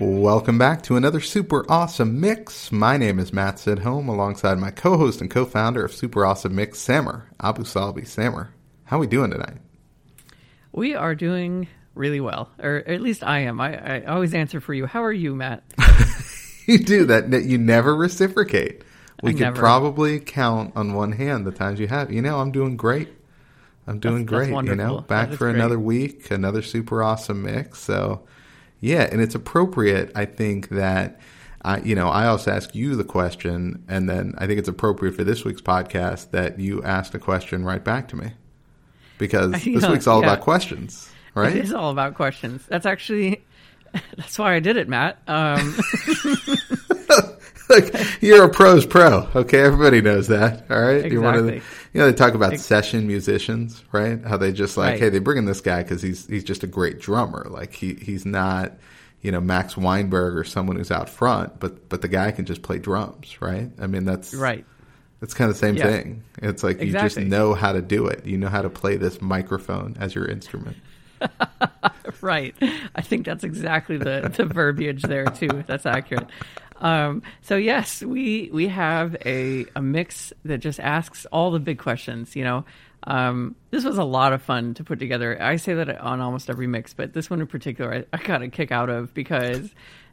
Welcome back to another super awesome mix. My name is Matt Sidholm alongside my co-host and co-founder of Super Awesome Mix, Samer Abu Salbi. Samer, how are we doing tonight? We are doing really well, or at least I am. I, I always answer for you. How are you, Matt? you do that. You never reciprocate. We I could never. probably count on one hand the times you have. You know, I'm doing great. I'm doing That's- that's great. you know, back for great. another week, another super awesome mix. So, yeah, and it's appropriate. I think that. I, you know, I also ask you the question, and then I think it's appropriate for this week's podcast that you asked a question right back to me, because this know, week's all yeah. about questions, right? It is all about questions. That's actually that's why I did it, Matt. Um, Look, you're a pro's pro. Okay, everybody knows that. All right, you're one of the. Exactly. You know, they talk about session musicians, right? How they just like, Right. hey, they bring in this guy because he's he's just a great drummer. Like he he's not, you know, Max Weinberg or someone who's out front, but but the guy can just play drums, right? I mean, that's right. It's kind of the same Yeah. thing. It's like you just know how to do it. You know how to play this microphone as your instrument. Right. I think that's exactly the, the verbiage there too. That's accurate. Um, so yes, we we have a, a mix that just asks all the big questions. You know, um, this was a lot of fun to put together. I say that on almost every mix, but this one in particular, I, I got a kick out of because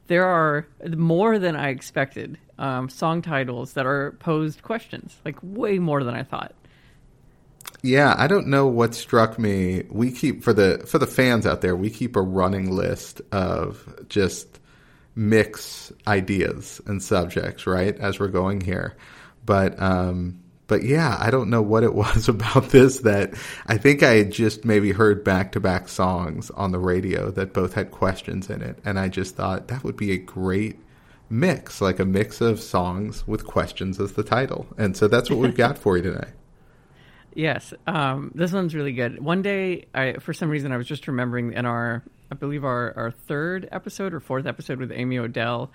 there are more than I expected um, song titles that are posed questions, like way more than I thought. Yeah, I don't know what struck me. We keep for the for the fans out there, we keep a running list of just mix ideas and subjects, right, as we're going here. But um but yeah, I don't know what it was about this that I think I had just maybe heard back to back songs on the radio that both had questions in it. And I just thought that would be a great mix, like a mix of songs with questions as the title. And so that's what we've got for you today. Yes, um, this one's really good. One day, I for some reason I was just remembering in our, I believe our our third episode or fourth episode with Amy Odell,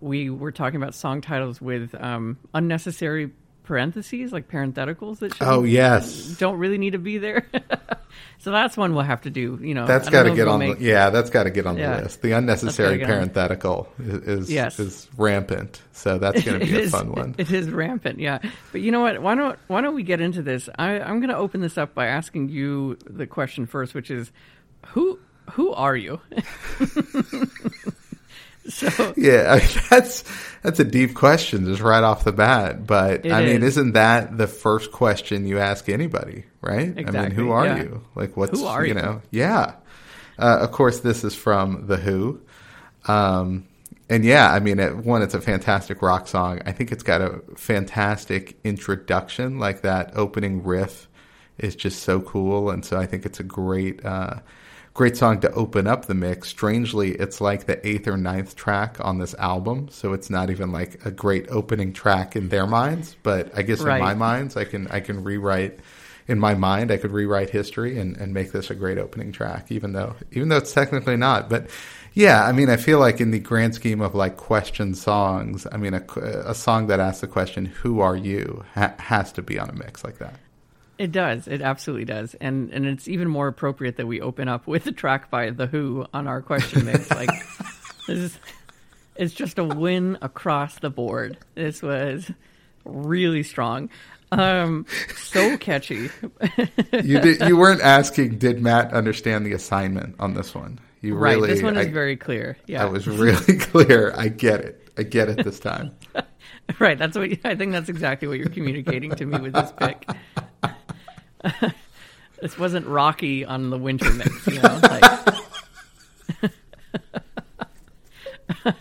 we were talking about song titles with um, unnecessary parentheses, like parentheticals that Oh yes. don't really need to be there. so that's one we'll have to do. You know, that's got to get we'll on. make- the, yeah, that's got to get on Yeah. the list. The unnecessary That's gotta get on- parenthetical is is, Yes. is rampant. So that's going to be a is- fun one. It is rampant, yeah. But you know what? Why don't why don't we get into this? I, I'm going to open this up by asking you the question first, which is, who who are you? so Yeah, I mean, that's that's a deep question just right off the bat. But I mean, is. isn't that the first question you ask anybody? Right? I mean, who are yeah. you? Like, what's Who are you? know? Yeah. Uh, of course, this is from the Who. Um, and yeah, I mean, it, one, it's a fantastic rock song. I think it's got a fantastic introduction. Like that opening riff is just so cool, and so I think it's a great, uh, great song to open up the mix. Strangely, it's like the eighth or ninth track on this album, so it's not even like a great opening track in their minds. But I guess Right. in my minds, I can I can rewrite. In my mind, I could rewrite history and, and make this a great opening track, even though even though it's technically not. But yeah, I mean, I feel like in the grand scheme of like question songs, I mean, a, a song that asks the question "Who are you?" Ha- has to be on a mix like that. It does, it absolutely does, and and it's even more appropriate that we open up with a track by the Who on our question mix. like this is, it's just a win across the board. This was really strong. Um, so catchy. You did, you weren't asking, did Matt understand the assignment on this one? You right. really, this one is I, very clear. Yeah. I was really clear. I get it. I get it this time. Right. That's what I think. That's exactly what you're communicating to me with this pick. This wasn't Rocky on the winter mix, you know. Like,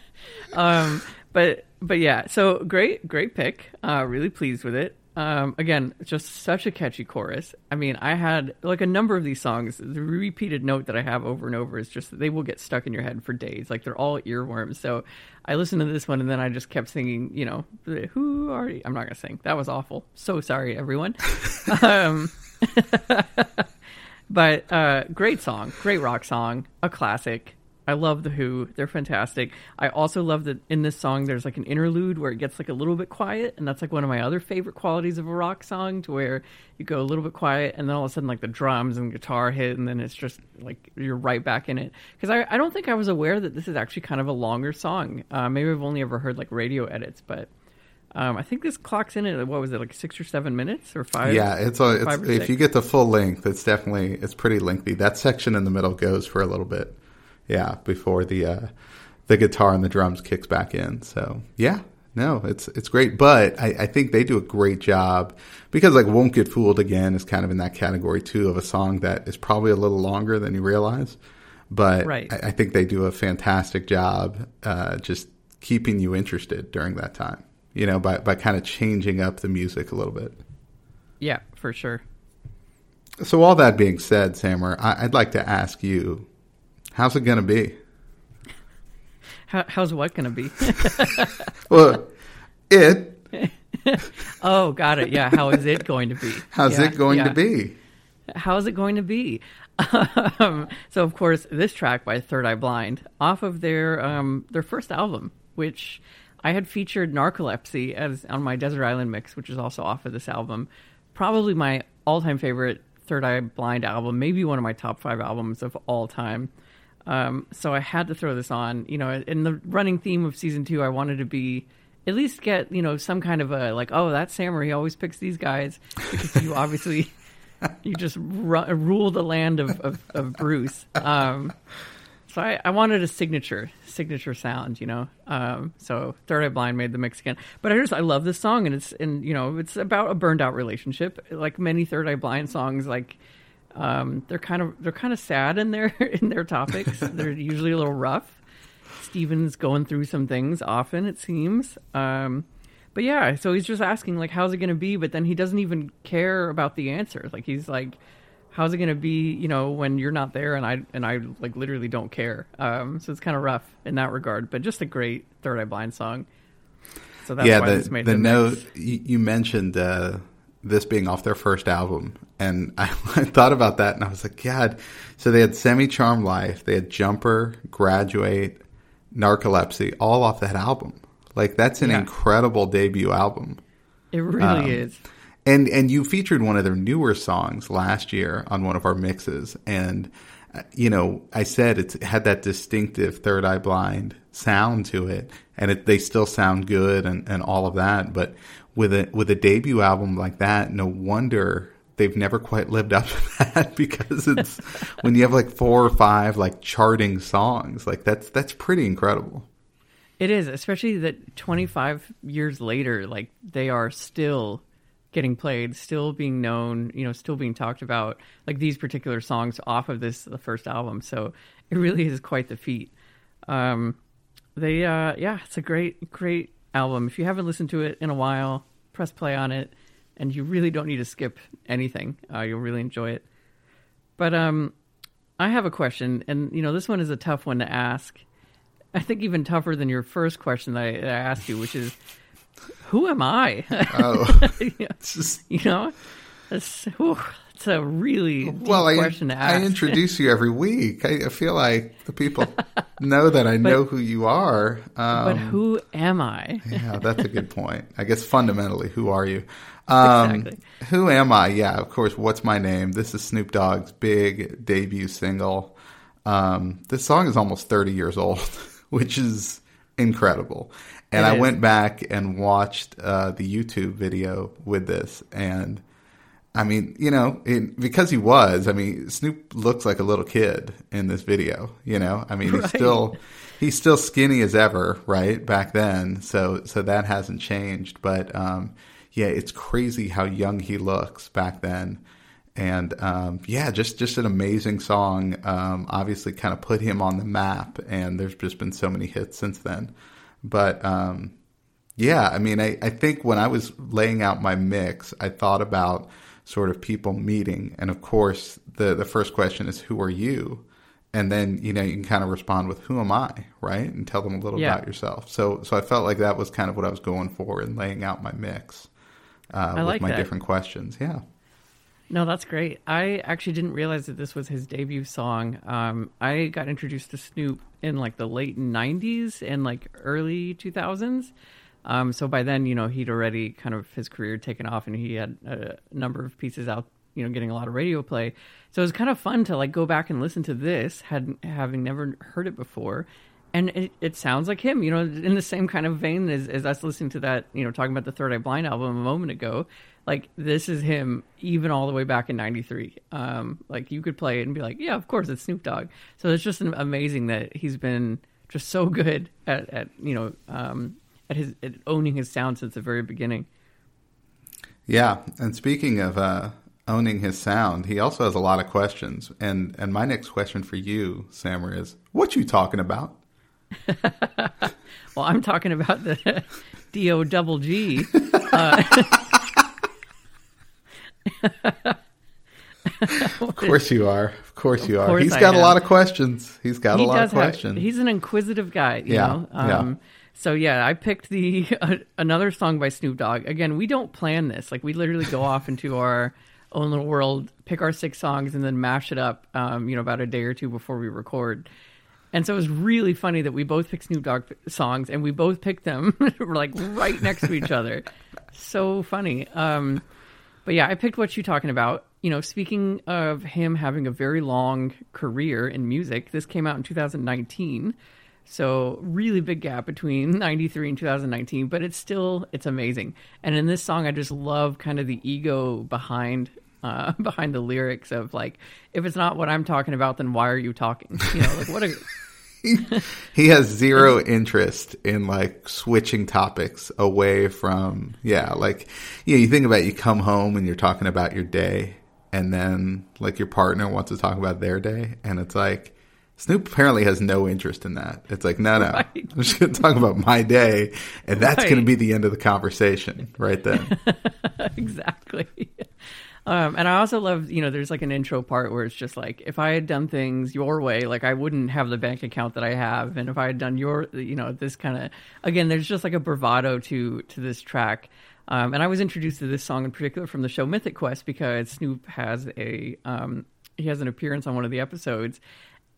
um, but but yeah. So great, great pick. Uh, really pleased with it. Um, again, just such a catchy chorus. I mean, I had like a number of these songs. The repeated note that I have over and over is just that they will get stuck in your head for days. Like they're all earworms. So I listened to this one and then I just kept singing. You know, who are you? I'm not gonna sing. That was awful. So sorry, everyone. um, but uh, great song, great rock song, a classic. I love the Who; they're fantastic. I also love that in this song there's like an interlude where it gets like a little bit quiet, and that's like one of my other favorite qualities of a rock song, to where you go a little bit quiet, and then all of a sudden like the drums and guitar hit, and then it's just like you're right back in it. Because I, I don't think I was aware that this is actually kind of a longer song. Uh, maybe I've only ever heard like radio edits, but um, I think this clocks in at what was it like six or seven minutes or five? Yeah, it's, a, it's if you get the full length, it's definitely it's pretty lengthy. That section in the middle goes for a little bit. Yeah, before the uh, the guitar and the drums kicks back in. So yeah, no, it's it's great. But I, I think they do a great job because like "Won't Get Fooled" again is kind of in that category too of a song that is probably a little longer than you realize. But right. I, I think they do a fantastic job uh, just keeping you interested during that time you know, by, by kind of changing up the music a little bit. Yeah, for sure. So, all that being said, Samer, I, would like to ask you, how's it going to be? How, how's what going to be? well, it. oh, got it. Yeah, how is it going to be? How's yeah, it going yeah. to be? How's it going to be? Um, so, of course, this track by Third Eye Blind, off of their um, their first album, which I had featured Narcolepsy as on my Desert Island mix, which is also off of this album. Probably my all-time favorite Third Eye Blind album, maybe one of my top five albums of all time. Um, so I had to throw this on. You know, in the running theme of season two, I wanted to be at least get you know some kind of a like, oh, that's Samer. He always picks these guys because you obviously you just ru- rule the land of of, of Bruce. Um, so I, I, wanted a signature, signature sound, you know. Um, so Third Eye Blind made the mix again. But I just I love this song, and it's and you know it's about a burned out relationship. Like many Third Eye Blind songs, like um, they're kind of they're kind of sad in their in their topics. they're usually a little rough. Stephan's going through some things often, it seems. Um, but yeah, so he's just asking like, how's it going to be? But then he doesn't even care about the answer. Like he's like how's it going to be you know when you're not there and i and i like literally don't care? Um, so it's kind of rough in that regard but just a great third eye blind song. So that's yeah why the, this made the note you, you mentioned uh, this being off their first album and I, I, thought about that and i was like god. So they had Semi-Charmed Life they had jumper graduate narcolepsy all off that album. Like that's an yeah. incredible debut album. It really um, is and and you featured one of their newer songs last year on one of our mixes, and uh, you know I said it had that distinctive Third Eye Blind sound to it, and it, they still sound good and, and all of that. But with a with a debut album like that, no wonder they've never quite lived up to that because it's when you have like four or five like charting songs, like that's that's pretty incredible. It is, especially that 25 years later, like they are still getting played, still being known, you know, still being talked about, like these particular songs off of this the first album. So it really is quite the feat. Um, they, uh, yeah, it's a great, great album. If you haven't listened to it in a while, press play on it, and you really don't need to skip anything. Uh, you'll really enjoy it. But um, I have a question, and you know, this one is a tough one to ask. I think even tougher than your first question that I, that I asked you, which is who am I? Oh, just, you know, it's, whew, it's a really well, I, question to ask. I introduce you every week. I, I feel like the people know that I but, know who you are. Um, but who am I? yeah, that's a good point. I guess fundamentally, who are you? Um, exactly. Who am I? Yeah, of course. What's my name? This is Snoop Dogg's big debut single. Um, this song is almost 30 years old, which is incredible. And I went back and watched uh, the YouTube video with this, and I mean, you know, it, because he was, I mean, Snoop looks like a little kid in this video. You know, I mean, he's right. still he's still skinny as ever, right? Back then, so so that hasn't changed. But um, yeah, it's crazy how young he looks back then. And um, yeah, just just an amazing song. Um, obviously, kind of put him on the map, and there's just been so many hits since then. But um, Yeah, I mean, I, I think when I was laying out my mix, I thought about sort of people meeting, and of course, the the first question is, "Who are you?" And then you know you can kind of respond with, "Who am I?" Right, and tell them a little Yeah. about yourself. So so I felt like that was kind of what I was going for in laying out my mix uh, with my that. different questions. Yeah. No, that's great. I actually didn't realize that this was his debut song. Um, I got introduced to Snoop in like the late '90s and like early 2000s. Um, so by then, you know, he'd already kind of his career taken off, and he had a number of pieces out, you know, getting a lot of radio play. So it was kind of fun to like go back and listen to this, had having never heard it before, and it, it sounds like him, you know, in the same kind of vein as, as us listening to that, you know, talking about the Third Eye Blind album a moment ago. Like this is him, even all the way back in '93. Um, like you could play it and be like, yeah, of course it's Snoop Dogg. So it's just amazing that he's been just so good at, at you know, um, at his at owning his sound since the very beginning. Yeah, and speaking of uh, owning his sound, he also has a lot of questions. And and my next question for you, Samer, is what you talking about? Well, I'm talking about the D O double G. Of course you are. Of course you are. course He's I got a am. lot of questions. He's got a lot of have- questions. he's an inquisitive guy, you Yeah, know. yeah. Um, So yeah, I picked the uh, another song by Snoop Dogg. Again, we don't plan this. Like we literally go off into our own little world, pick our six songs, and then mash it up. Um, you know, about a day or two before we record. And so it was really funny that we both picked Snoop Dogg songs, and we both picked them like right next to each other. So funny. Um, but yeah, I picked what you're talking about. You know, speaking of him having a very long career in music, this came out in 2019. So really big gap between 93 and 2019, but it's still it's amazing. And in this song I just love kind of the ego behind uh behind the lyrics of like if it's not what I'm talking about then why are you talking? You know, like what a he has zero interest in like switching topics away from yeah like you know you think about you come home and you're talking about your day and then like your partner wants to talk about their day and it's like Snoop apparently has no interest in that. It's like, no, no, Right. I'm just going to talk about my day, and that's going to be the end of the conversation right then. exactly. Um, and I also love, you know, there's like an intro part where it's just like, if I had done things your way, like I wouldn't have the bank account that I have, and if I had done your, you know, this kind of, again, there's just like a bravado to to this track. Um, and I was introduced to this song in particular from the show Mythic Quest because Snoop has a um, he has an appearance on one of the episodes,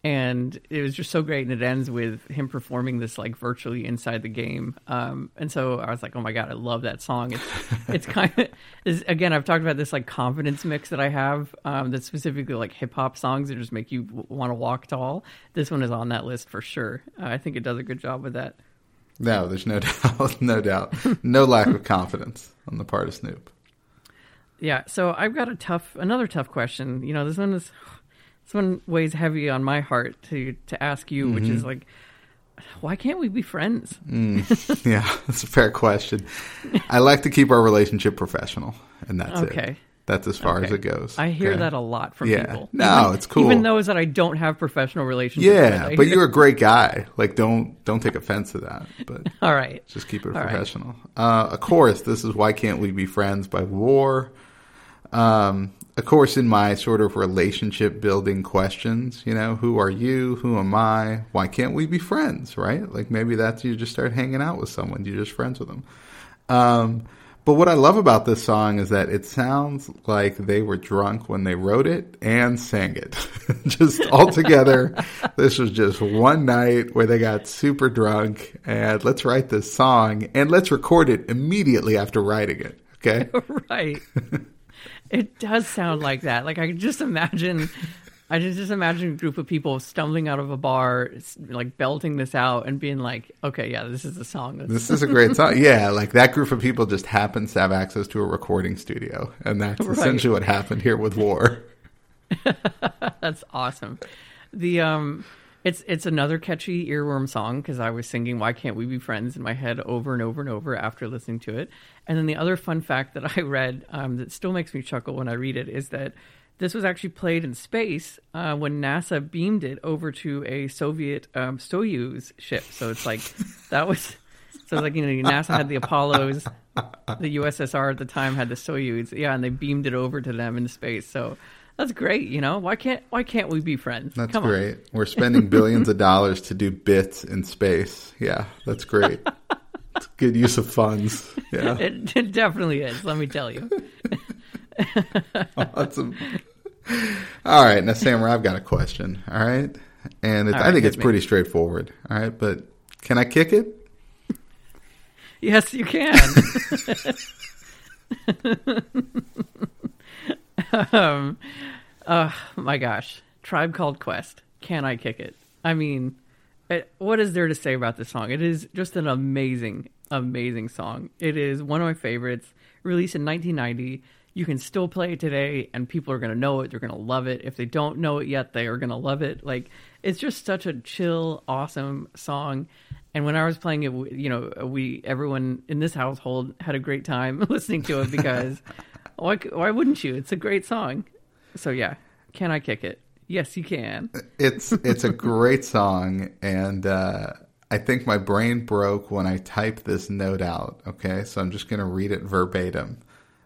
and it was just so great. And it ends with him performing this like virtually inside the game. Um, and so I was like, oh my god, I love that song. It's it's kind of is again I've talked about this like confidence mix that I have um, that's specifically like hip hop songs that just make you want to walk tall. This one is on that list for sure. Uh, I think it does a good job with that. No, there's no doubt, no doubt, no lack of confidence on the part of Snoop. Yeah, so I've got a tough, another tough question. You know, this one is, this one weighs heavy on my heart to to ask you, which is like, why can't we be friends? Yeah, that's a fair question. I like to keep our relationship professional, and that's it. Okay. That's as far as it goes. I hear okay? that a lot from Yeah. people. No, Even- it's cool. Even those that I don't have professional relationships. Yeah, I but you're a great guy. Like, don't don't take offense to that. But all right. just keep it All right. professional. Uh, of course, this is "Why Can't We Be Friends" by War. Um, of course, in my sort of relationship building questions, you know, who are you? Who am I? Why can't we be friends? Right? Like maybe that's you just start hanging out with someone, you're just friends with them. Um, but what I love about this song is that it sounds like they were drunk when they wrote it and sang it. just all together. this was just one night where they got super drunk and let's write this song and let's record it immediately after writing it. Okay. right. It does sound like that. Like I could just imagine. I just just imagine a group of people stumbling out of a bar, like belting this out and being like, "Okay, yeah, this is the song." This is a great song. Yeah, like that group of people just happens to have access to a recording studio. And that's Right. essentially what happened here with War. that's awesome. The um, it's it's another catchy earworm song because I was singing "Why Can't We Be Friends" in my head over and over and over after listening to it. And then the other fun fact that I read um, that still makes me chuckle when I read it is that this was actually played in space uh, when NASA beamed it over to a Soviet um, Soyuz ship. So it's like that was So like you know, NASA had the Apollos, the USSR at the time had the Soyuz, yeah, and they beamed it over to them in space. So that's great. You know, why can't why can't we be friends? That's Come on. great. We're spending billions of dollars to do bits in space. Yeah, that's great. It's good use of funds. Yeah, It, it definitely is. Let me tell you. awesome. All right, now Samara, I've got a question. All right, and it's, All I think it's me. pretty straightforward. All right, but can I kick it? Yes, you can. um, oh my gosh, Tribe Called Quest. Can I kick it? I mean, it, what is there to say about this song? It is just an amazing, amazing song. It is one of my favorites. Released in 1990. You can still play it today, and people are going to know it. They're going to love it. If they don't know it yet, they are going to love it. Like, it's just such a chill, awesome song. And when I was playing it, you know, we everyone in this household had a great time listening to it because why why wouldn't you? It's a great song. So yeah, can I kick it? Yes, you can. It's it's a great song, and uh, I think my brain broke when I typed this note out. Okay, so I'm just going to read it verbatim.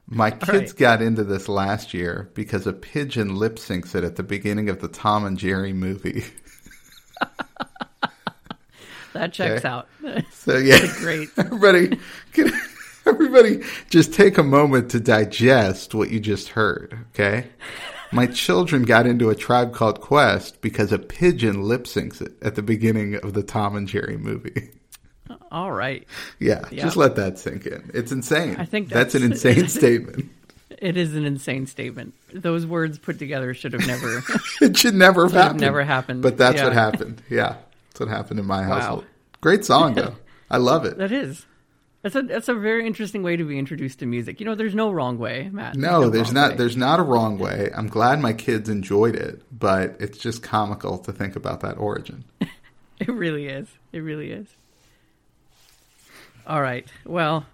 My kids right. got into this last year because a pigeon lip syncs it at the beginning of the Tom and Jerry movie. That checks Okay. out. So yeah, great. everybody, can, everybody, just take a moment to digest what you just heard. Okay, my children got into a tribe called Quest because a pigeon lip syncs it at the beginning of the Tom and Jerry movie. All right. Yeah, Yeah. just let that sink in. It's insane. I think that's, an insane statement. It is an insane statement. Those words put together should have never. It should never have have happened. never happened. But that's Yeah. what happened. Yeah, that's what happened in my Wow. household. Great song though. I love it. that is. That's a that's a very interesting way to be introduced to music. You know, there's no wrong way, Matt. No, there's not. way. There's not a wrong way. I'm glad my kids enjoyed it, but it's just comical to think about that origin. It really is. It really is. All right. Well,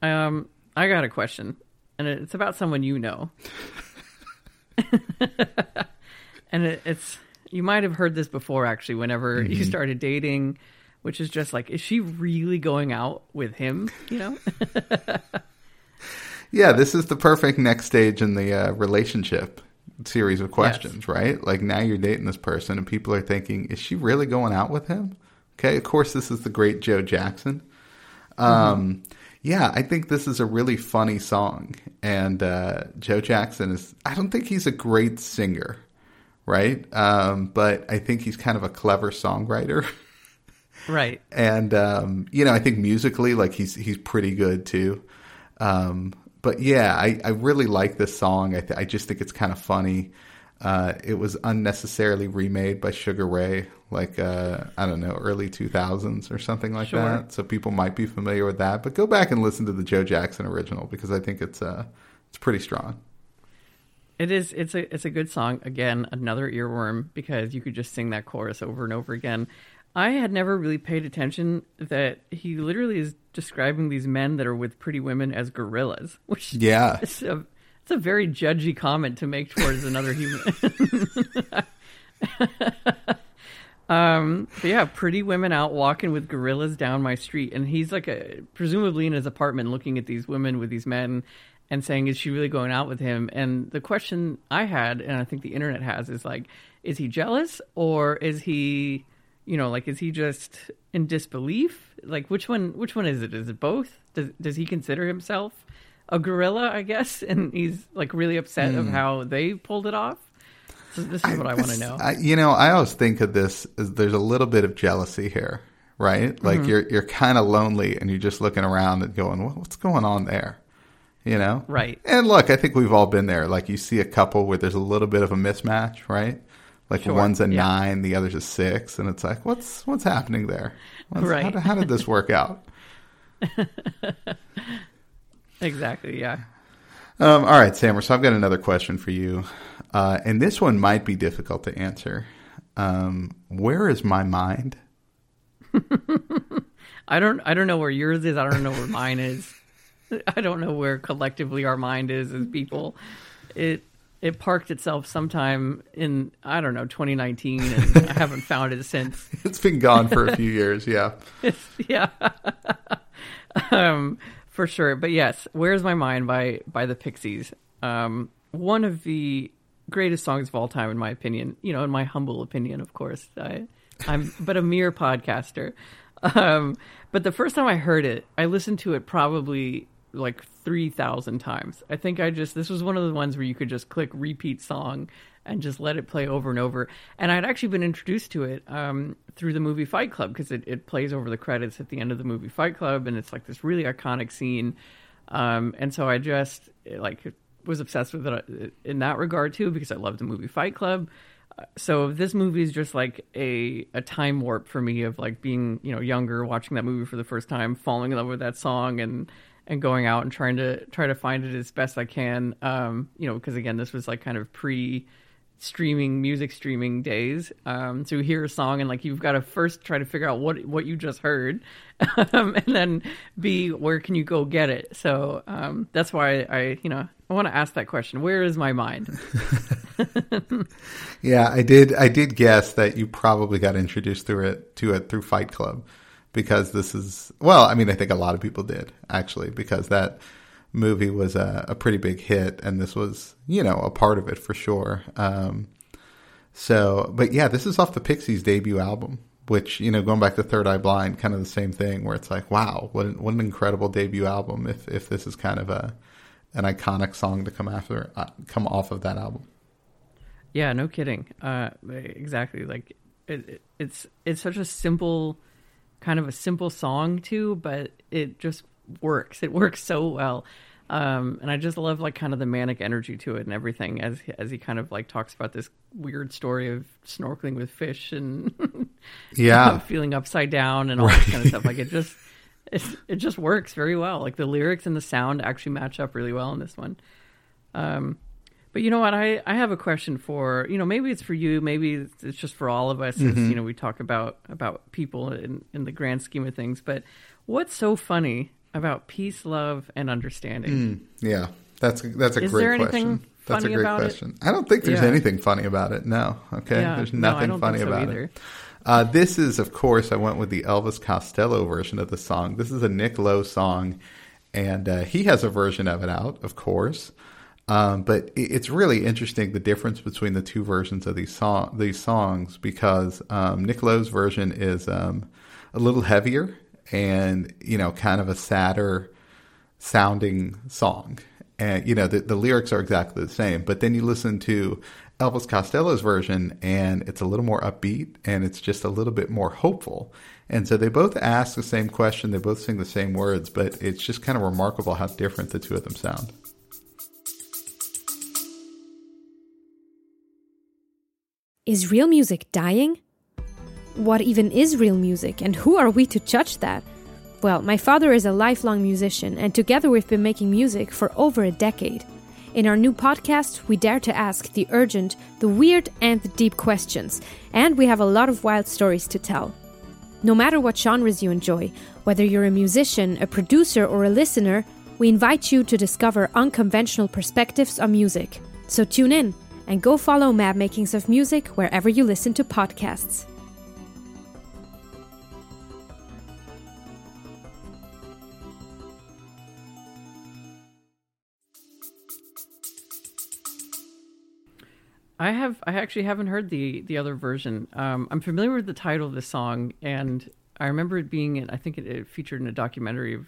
um, I got a question, and it's about someone you know. and it, it's you might have heard this before, actually. Whenever you started dating, which is just like, is she really going out with him? You know? Yeah, this is the perfect next stage in the uh, relationship series of questions, right? Like now you're dating this person, and people are thinking, is she really going out with him? Okay, of course, this is the great Joe Jackson. Um, yeah, I think this is a really funny song, and uh, Joe Jackson is. I don't think he's a great singer, right? Um, but I think he's kind of a clever songwriter. right. and um, you know, I think musically, like he's he's pretty good too. Um, but yeah, I, I really like this song. I, th- I just think it's kind of funny. Uh, it was unnecessarily remade by Sugar Ray, like uh, I don't know, early two thousands or something like Sure. that. So people might be familiar with that. But go back and listen to the Joe Jackson original because I think it's uh, it's pretty strong. It is. It's a. It's a good song. Again, another earworm because you could just sing that chorus over and over again. I had never really paid attention that he literally is describing these men that are with pretty women as gorillas, which Yeah, is a. It's a very judgy comment to make towards another human. um, but yeah, pretty women out walking with gorillas down my street, and he's like a presumably in his apartment looking at these women with these men and saying, "Is she really going out with him?" And the question I had, and I think the internet has, is like, is he jealous or is he, you know, like is he just in disbelief? Like which one? Which one is it? Is it both? Does does he consider himself a gorilla? I guess, and he's like really upset of how they pulled it off. So this is what I want to know. I, you know, I always think of this as there's a little bit of jealousy here, right? Like Mm-hmm. you're you're kind of lonely and you're just looking around and going, well, "What's going on there?" You know, Right. And look, I think we've all been there. Like you see a couple where there's a little bit of a mismatch, right? Like Sure, one's a yeah. nine, the other's a six, and it's like, what's what's happening there? What's, Right. How, did- how did this work out? Exactly. Yeah. Um, all right, Sam. So I've got another question for you, uh, and this one might be difficult to answer. Um, where is my mind? I don't. I don't know where yours is. I don't know where mine is. I don't know where collectively our mind is as people. It it parked itself sometime in I don't know 2019, and I haven't found it since. It's been gone for a few years. Yeah. yeah, um, for sure. But yes, "Where's My Mind" by by the Pixies. Um, one of the greatest songs of all time, in my opinion. You know, in my humble opinion, of course. I, I'm but a mere podcaster. Um, but the first time I heard it, I listened to it probably like 3,000 times. I think I just, this was one of the ones where you could just click repeat song and just let it play over and over. And I'd actually been introduced to it um, through the movie Fight Club because it, it plays over the credits at the end of the movie Fight Club. And it's like this really iconic scene. Um, and so I just like was obsessed with it uh, in that regard too because I love the movie Fight Club so this movie is just like a a time warp for me of like being you know younger watching that movie for the first time falling in love with that song and and going out and trying to try to find it as best i can um you know because again this was like kind of pre streaming music streaming days. Um so you hear a song and like you've got to first try to figure out what what you just heard um, and then b where can you go get it? So um that's why i you know i want to ask that question. Where is my mind? Yeah, I did. I did guess that you probably got introduced through it to it through Fight Club because this is well. I mean, I think a lot of people did actually because that movie was a, a pretty big hit, and this was you know a part of it for sure. Um, so, but yeah, this is off the Pixies debut album, which you know going back to Third Eye Blind, kind of the same thing where it's like, wow, what an, what an incredible debut album. If if this is kind of a an iconic song to come after uh, come off of that album. Yeah, no kidding. Uh, exactly. Like it, it, it's it's such a simple, kind of a simple song too, but it just works. It works so well. Um, and I just love like kind of the manic energy to it and everything as as he kind of like talks about this weird story of snorkeling with fish and yeah, feeling upside down and all right. that kind of stuff. Like it just it it just works very well. Like the lyrics and the sound actually match up really well in this one. Um, but you know what? I, I have a question for you know maybe it's for you, maybe it's just for all of us. Mm-hmm. As, you know, we talk about about people in in the grand scheme of things. But what's so funny about peace, love, and understanding? Mm, yeah, that's that's a Is great question. That's a great question. It? I don't think there's yeah. anything funny about it. No, okay, yeah. there's nothing no, funny so about either. it. Uh, this is, of course, I went with the Elvis Costello version of the song. This is a Nick Lowe song, and uh, he has a version of it out, of course. Um, but it's really interesting the difference between the two versions of these song these songs because um, Nick Lowe's version is um, a little heavier and you know kind of a sadder sounding song, and you know the, the lyrics are exactly the same. But then you listen to Elvis Costello's version, and it's a little more upbeat and it's just a little bit more hopeful. And so they both ask the same question, they both sing the same words, but it's just kind of remarkable how different the two of them sound. Is real music dying? What even is real music, and who are we to judge that? Well, my father is a lifelong musician, and together we've been making music for over a decade. In our new podcast, we dare to ask the urgent, the weird, and the deep questions, and we have a lot of wild stories to tell. No matter what genres you enjoy, whether you're a musician, a producer, or a listener, we invite you to discover unconventional perspectives on music. So tune in and go follow Mad Makings of Music wherever you listen to podcasts. I have I actually haven't heard the the other version. Um, I'm familiar with the title of the song, and I remember it being in, I think it, it, featured in a documentary of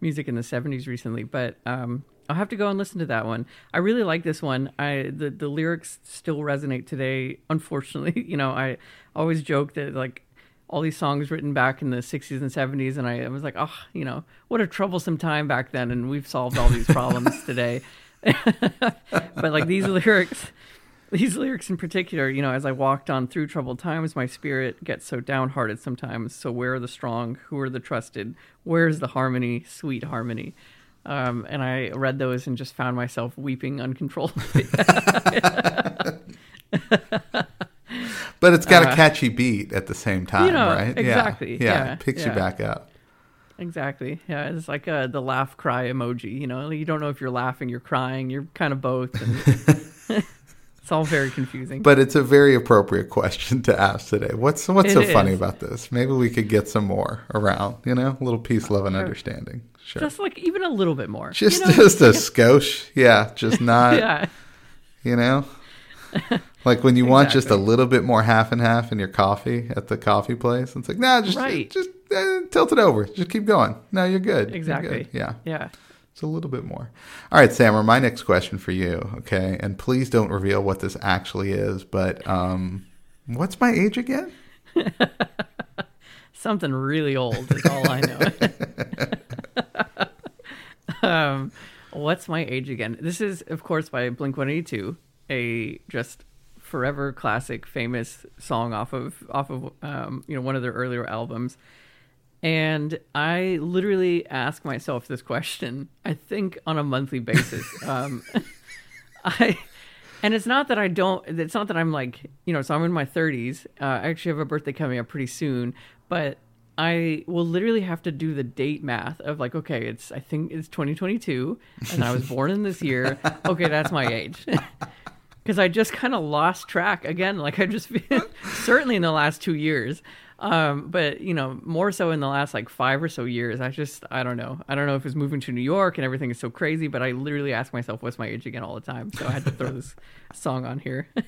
music in the 70s recently. But um, I'll have to go and listen to that one. I really like this one. I the the lyrics still resonate today. Unfortunately, you know, I always joke that like all these songs written back in the 60s and 70s and I, I was like, "Oh, you know, what a troublesome time back then and we've solved all these problems today." but like these lyrics these lyrics in particular, you know, as I walked on through troubled times, my spirit gets so downhearted sometimes. So where are the strong? Who are the trusted? Where's the harmony, sweet harmony? Um, and I read those and just found myself weeping uncontrollably. but it's got uh, a catchy beat at the same time, you know, right? Exactly. Yeah, yeah, yeah. picks yeah. you back up. Exactly. Yeah, it's like uh, the laugh cry emoji. You know, you don't know if you're laughing, you're crying, you're kind of both. And It's all very confusing. But it's a very appropriate question to ask today. What's what's so It funny about this? Maybe we could get some more around. You know, a little peace, love, and understanding. Sure. just like even a little bit more. Just You know, just a skosh. Yeah, just not. yeah. You know, like when you want just a little bit more half and half in your coffee at the coffee place. It's like, nah, just Right. just uh, tilt it over. Just keep going. No, you're good. You're Exactly. good. Yeah. Yeah. It's a little bit more. All right, Samer, my next question for you, okay? And please don't reveal what this actually is, but um, what's my age again? Something really old is all I know. um, what's my age again? This is, of course, by Blink One Eighty Two, a just forever classic, famous song off of off of um, you know one of their earlier albums. And I literally ask myself this question. I think on a monthly basis. um, I and it's not that I don't. It's not that I'm like you know. So I'm in my 30s. Uh, I actually have a birthday coming up pretty soon, but I will literally have to do the date math of like, okay, it's I think it's 2022, and I was born in this year. Okay, that's my age. Because I just kind of lost track again. Like I just certainly in the last two years, um, but you know more so in the last like five or so years. I just I don't know. I don't know if it's moving to New York and everything is so crazy, but I literally ask myself, "What's my age again?" all the time. So I had to throw this song on here.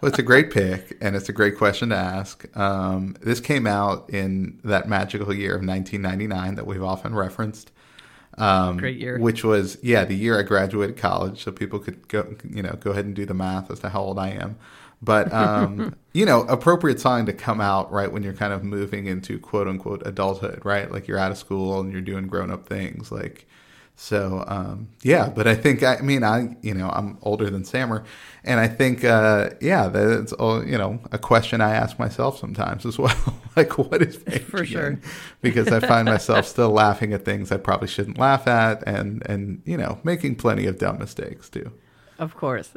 Well, it's a great pick, and it's a great question to ask. Um, this came out in that magical year of 1999 that we've often referenced. Um, Great year. Which was, yeah, the year I graduated college, so people could go, you know, go ahead and do the math as to how old I am. But, um, you know, appropriate song to come out right when you're kind of moving into quote unquote adulthood, right? Like you're out of school and you're doing grown up things. Like, so, um, yeah, but I think, I mean, I, you know, I'm older than Samer. And I think, uh, yeah, that's, all, you know, a question I ask myself sometimes as well. like, what is For sure. because I find myself still laughing at things I probably shouldn't laugh at, and and you know making plenty of dumb mistakes too. Of course.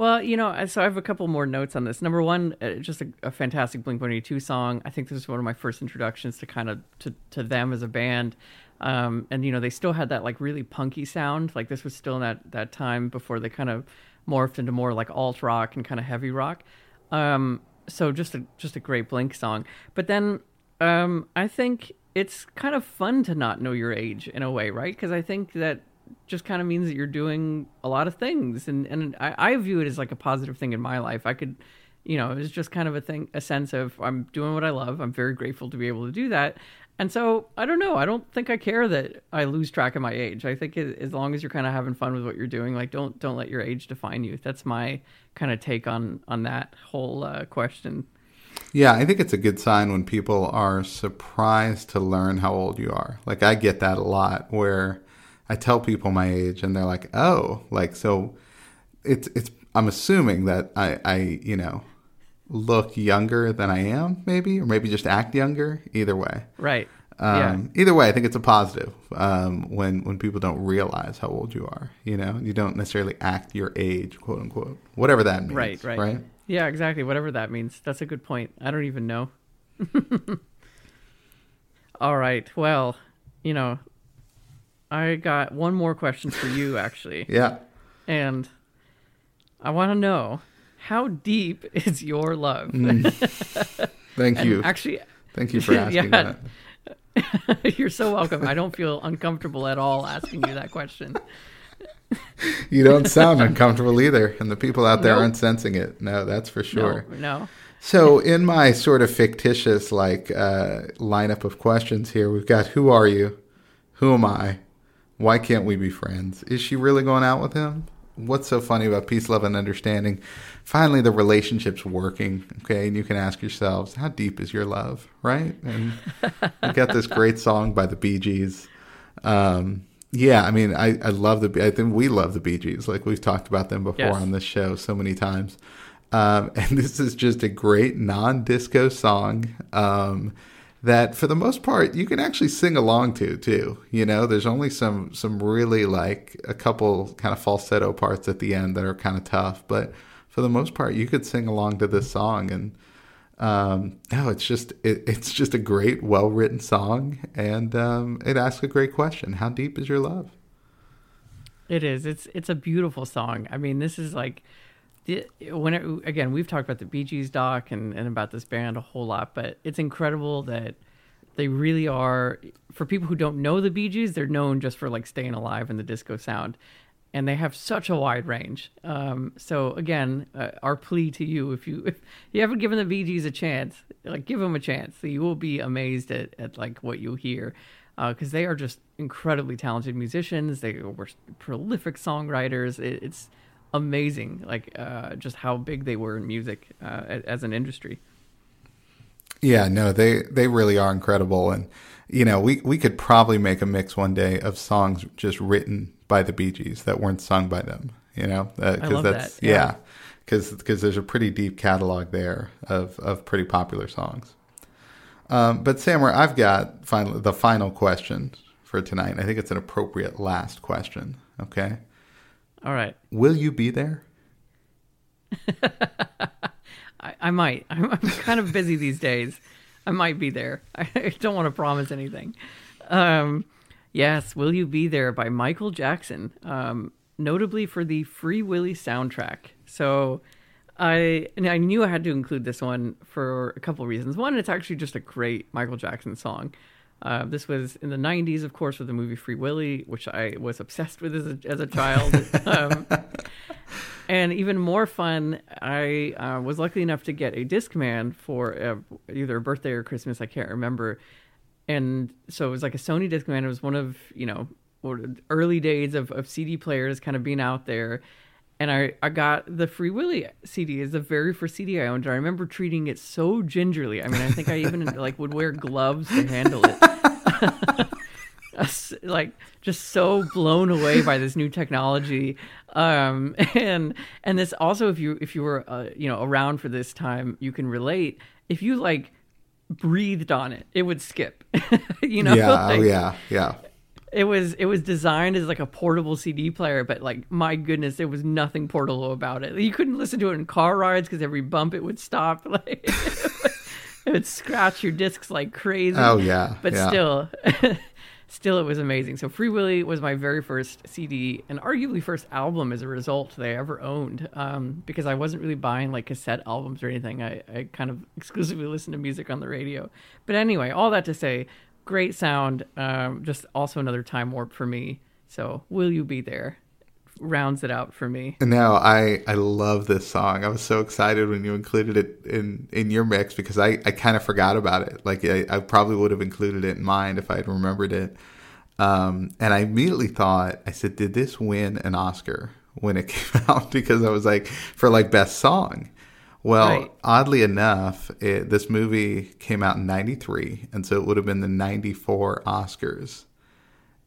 Well, you know, so I have a couple more notes on this. Number one, uh, just a, a fantastic Blink One Eighty Two song. I think this was one of my first introductions to kind of to, to them as a band. Um, and you know, they still had that like really punky sound. Like this was still in that that time before they kind of morphed into more like alt rock and kind of heavy rock. Um, so just a just a great Blink song. But then um, I think it's kind of fun to not know your age in a way, right? Because I think that just kind of means that you're doing a lot of things, and and I, I view it as like a positive thing in my life. I could, you know, it's just kind of a thing, a sense of I'm doing what I love. I'm very grateful to be able to do that. And so I don't know. I don't think I care that I lose track of my age. I think as long as you're kind of having fun with what you're doing, like don't don't let your age define you. That's my kind of take on on that whole uh, question. Yeah, I think it's a good sign when people are surprised to learn how old you are. Like I get that a lot where I tell people my age and they're like, "Oh, like so it's it's I'm assuming that I I, you know, look younger than I am maybe or maybe just act younger either way. Right. yeah. Um, Either way, I think it's a positive um, when when people don't realize how old you are. You know, you don't necessarily act your age, quote unquote, whatever that means. Right, right. right. Yeah, exactly. Whatever that means. That's a good point. I don't even know. All right. Well, you know, I got one more question for you, actually. Yeah. And I want to know how deep is your love? Thank you. Actually, Thank you for asking Yeah. that. you're so welcome. I don't feel uncomfortable at all asking you that question. You don't sound uncomfortable either, and the people out there Nope. aren't sensing it. No, that's for sure. No, no. So, in my sort of fictitious like uh, lineup of questions here, we've got who are you? Who am I? Why can't we be friends? Is she really going out with him? What's so funny about peace, love, and understanding? Finally, the relationship's working. Okay, and you can ask yourselves, how deep is your love? Right? And we got this great song by the Bee Gees. Um, yeah, I mean, I, I love the. I think we love the Bee Gees. Like we've talked about them before Yes. on this show so many times. Um, and this is just a great non-disco song um, that, for the most part, you can actually sing along to too. You know, there's only some some really like a couple kind of falsetto parts at the end that are kind of tough, but for the most part, you could sing along to this song and. Um, no, it's just it, it's just a great, well written song, and um, it asks a great question: How deep is your love? It is. It's it's a beautiful song. I mean, this is like when it, again we've talked about the Bee Gees doc and, and about this band a whole lot, but it's incredible that they really are for people who don't know the Bee Gees, they're known just for like staying alive and the disco sound. And they have such a wide range. Um, so again, uh, our plea to you: if you if you haven't given the Bee Gees a chance, like give them a chance. You will be amazed at, at like what you hear because uh, they are just incredibly talented musicians. They were prolific songwriters. It, it's amazing, like uh, just how big they were in music uh, as an industry. Yeah, no, they they really are incredible, and you know, we we could probably make a mix one day of songs just written by the Bee Gees that weren't sung by them. You know, because uh, that's that. yeah, because yeah, because there's a pretty deep catalog there of of pretty popular songs. Um, but Samer, I've got final, the final question for tonight. I think it's an appropriate last question. Okay. All right. Will you be there? I, I might. I'm, I'm, kind of busy these days. I might be there. I don't want to promise anything. Um, yes, Will You Be There by Michael Jackson, um, notably for the Free Willy soundtrack. So I I knew I had to include this one for a couple reasons. One, it's actually just a great Michael Jackson song. Uh, this was in the 90s, of course, with the movie Free Willy, which I was obsessed with as a, as a child. um, and even more fun, I uh, was lucky enough to get a Discman for uh, either a birthday or Christmas, I can't remember. And so it was like a Sony Discman. It was one of, you know, early days of, of CD players kind of being out there and I, I got the Free Willy CD is the very first CD I owned. And I remember treating it so gingerly. I mean, I think I even like would wear gloves to handle it. like just so blown away by this new technology um and and this also if you if you were uh, you know around for this time you can relate if you like breathed on it it would skip you know yeah like, oh yeah yeah it was it was designed as like a portable CD player, but like my goodness, there was nothing portable about it. You couldn't listen to it in car rides because every bump it would stop. Like it would scratch your discs like crazy. Oh yeah, but yeah. still, still it was amazing. So Free Willy was my very first CD and arguably first album as a result that I ever owned. Um, because I wasn't really buying like cassette albums or anything. I, I kind of exclusively listened to music on the radio. But anyway, all that to say, great sound. Um, just also another time warp for me. So will you be there? Rounds it out for me. Now I I love this song. I was so excited when you included it in in your mix because I I kind of forgot about it. Like I, I probably would have included it in mine if I had remembered it. Um, and I immediately thought I said, did this win an Oscar when it came out? because I was like for like best song. Well, right. oddly enough, it, this movie came out in 93, and so it would have been the 94 Oscars.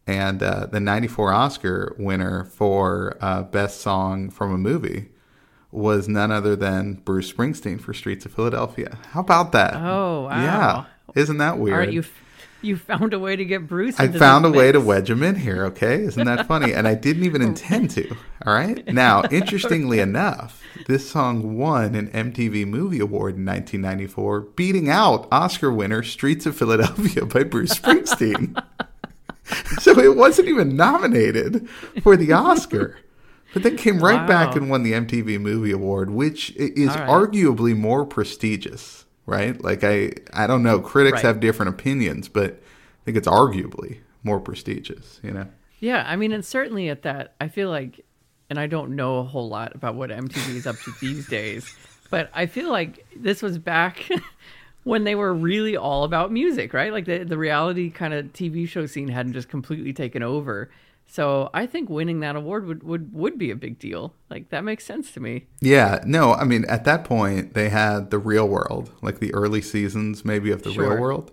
And uh, the 94 Oscar winner for uh, Best Song from a Movie was none other than Bruce Springsteen for Streets of Philadelphia. How about that? Oh, wow. Yeah. Isn't that weird? Right, you you found a way to get Bruce. I found a way to wedge him in here. Okay, isn't that funny? and I didn't even intend to. All right. Now, interestingly enough, this song won an MTV Movie Award in 1994, beating out Oscar winner "Streets of Philadelphia" by Bruce Springsteen. so it wasn't even nominated for the Oscar. But then came right wow. back and won the MTV Movie Award, which is right. arguably more prestigious right? Like I I don't know, critics right. have different opinions, but I think it's arguably more prestigious, you know. Yeah, I mean, and certainly at that, I feel like and I don't know a whole lot about what MTV is up to these days, but I feel like this was back when they were really all about music, right? Like the the reality kind of TV show scene hadn't just completely taken over. So I think winning that award would, would, would be a big deal. Like that makes sense to me. Yeah. No, I mean at that point they had the real world, like the early seasons maybe of the sure. real world.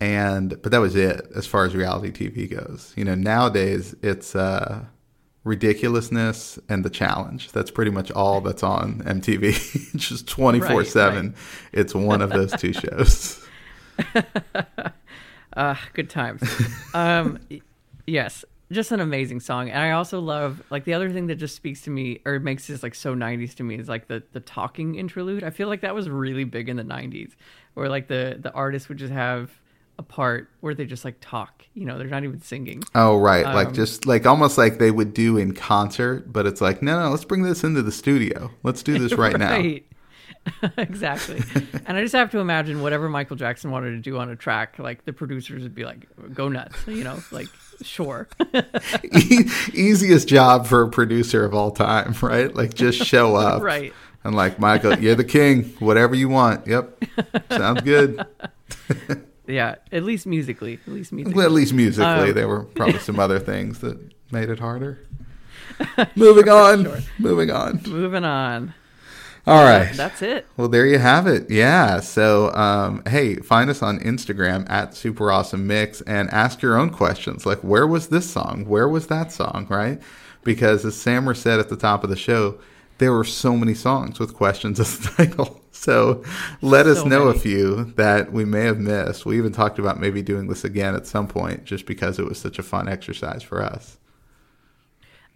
And but that was it as far as reality TV goes. You know, nowadays it's uh ridiculousness and the challenge. That's pretty much all that's on MTV. Just 24/7. It's one of those two shows. uh, good times. Um, yes, just an amazing song. And I also love like the other thing that just speaks to me or makes this like so 90s to me is like the the talking interlude. I feel like that was really big in the 90s where like the the artist would just have a part where they just like talk. You know, they're not even singing. Oh right, Um, like just like almost like they would do in concert, but it's like no, no, let's bring this into the studio. Let's do this right, now. Exactly. and I just have to imagine whatever Michael Jackson wanted to do on a track, like the producers would be like, go nuts, you know, like, sure. E- easiest job for a producer of all time, right? Like just show up, Right. And like Michael, you're the king. Whatever you want. Yep, sounds good. yeah, at least musically. At least musically. Well, at least musically, Um, there were probably some other things that made it harder. Moving on. sure. Moving on. Moving on. All right. That's it. Well, there you have it. Yeah. So, um, hey, find us on Instagram at Super Awesome Mix and ask your own questions. Like, where was this song? Where was that song? Right? Because as Samer said at the top of the show, there were so many songs with questions as the title. So let us know many. a few that we may have missed. We even talked about maybe doing this again at some point just because it was such a fun exercise for us.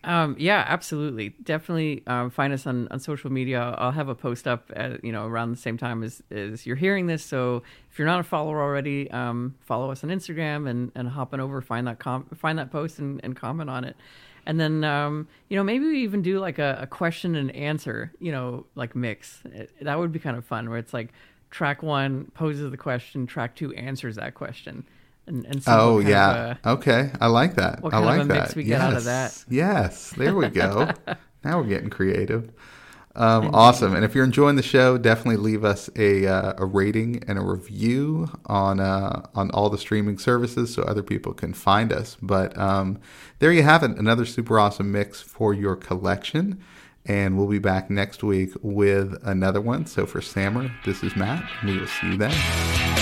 Um, yeah, absolutely. Definitely um, find us on, on social media. I'll have a post up at, you know, around the same time as, as you're hearing this. So if you're not a follower already, um, follow us on Instagram and, and hop on over, find that com- find that post and, and comment on it. And then, um, you know, maybe we even do like a, a question and answer, you know, like mix. It, that would be kind of fun where it's like track one poses the question, track two answers that question. And, and see what Oh yeah. of, uh, okay. I like that. what I like a that. mix we get out of Yes. that. Yes. There we go. now we're getting creative. Um, awesome. And if you're enjoying the show, definitely leave us a, uh, a rating and a review on uh, on all the streaming services so other people can find us. But um, there you have it, another super awesome mix for your collection. And we'll be back next week with another one. So for Samer, this is Matt. We will see you then.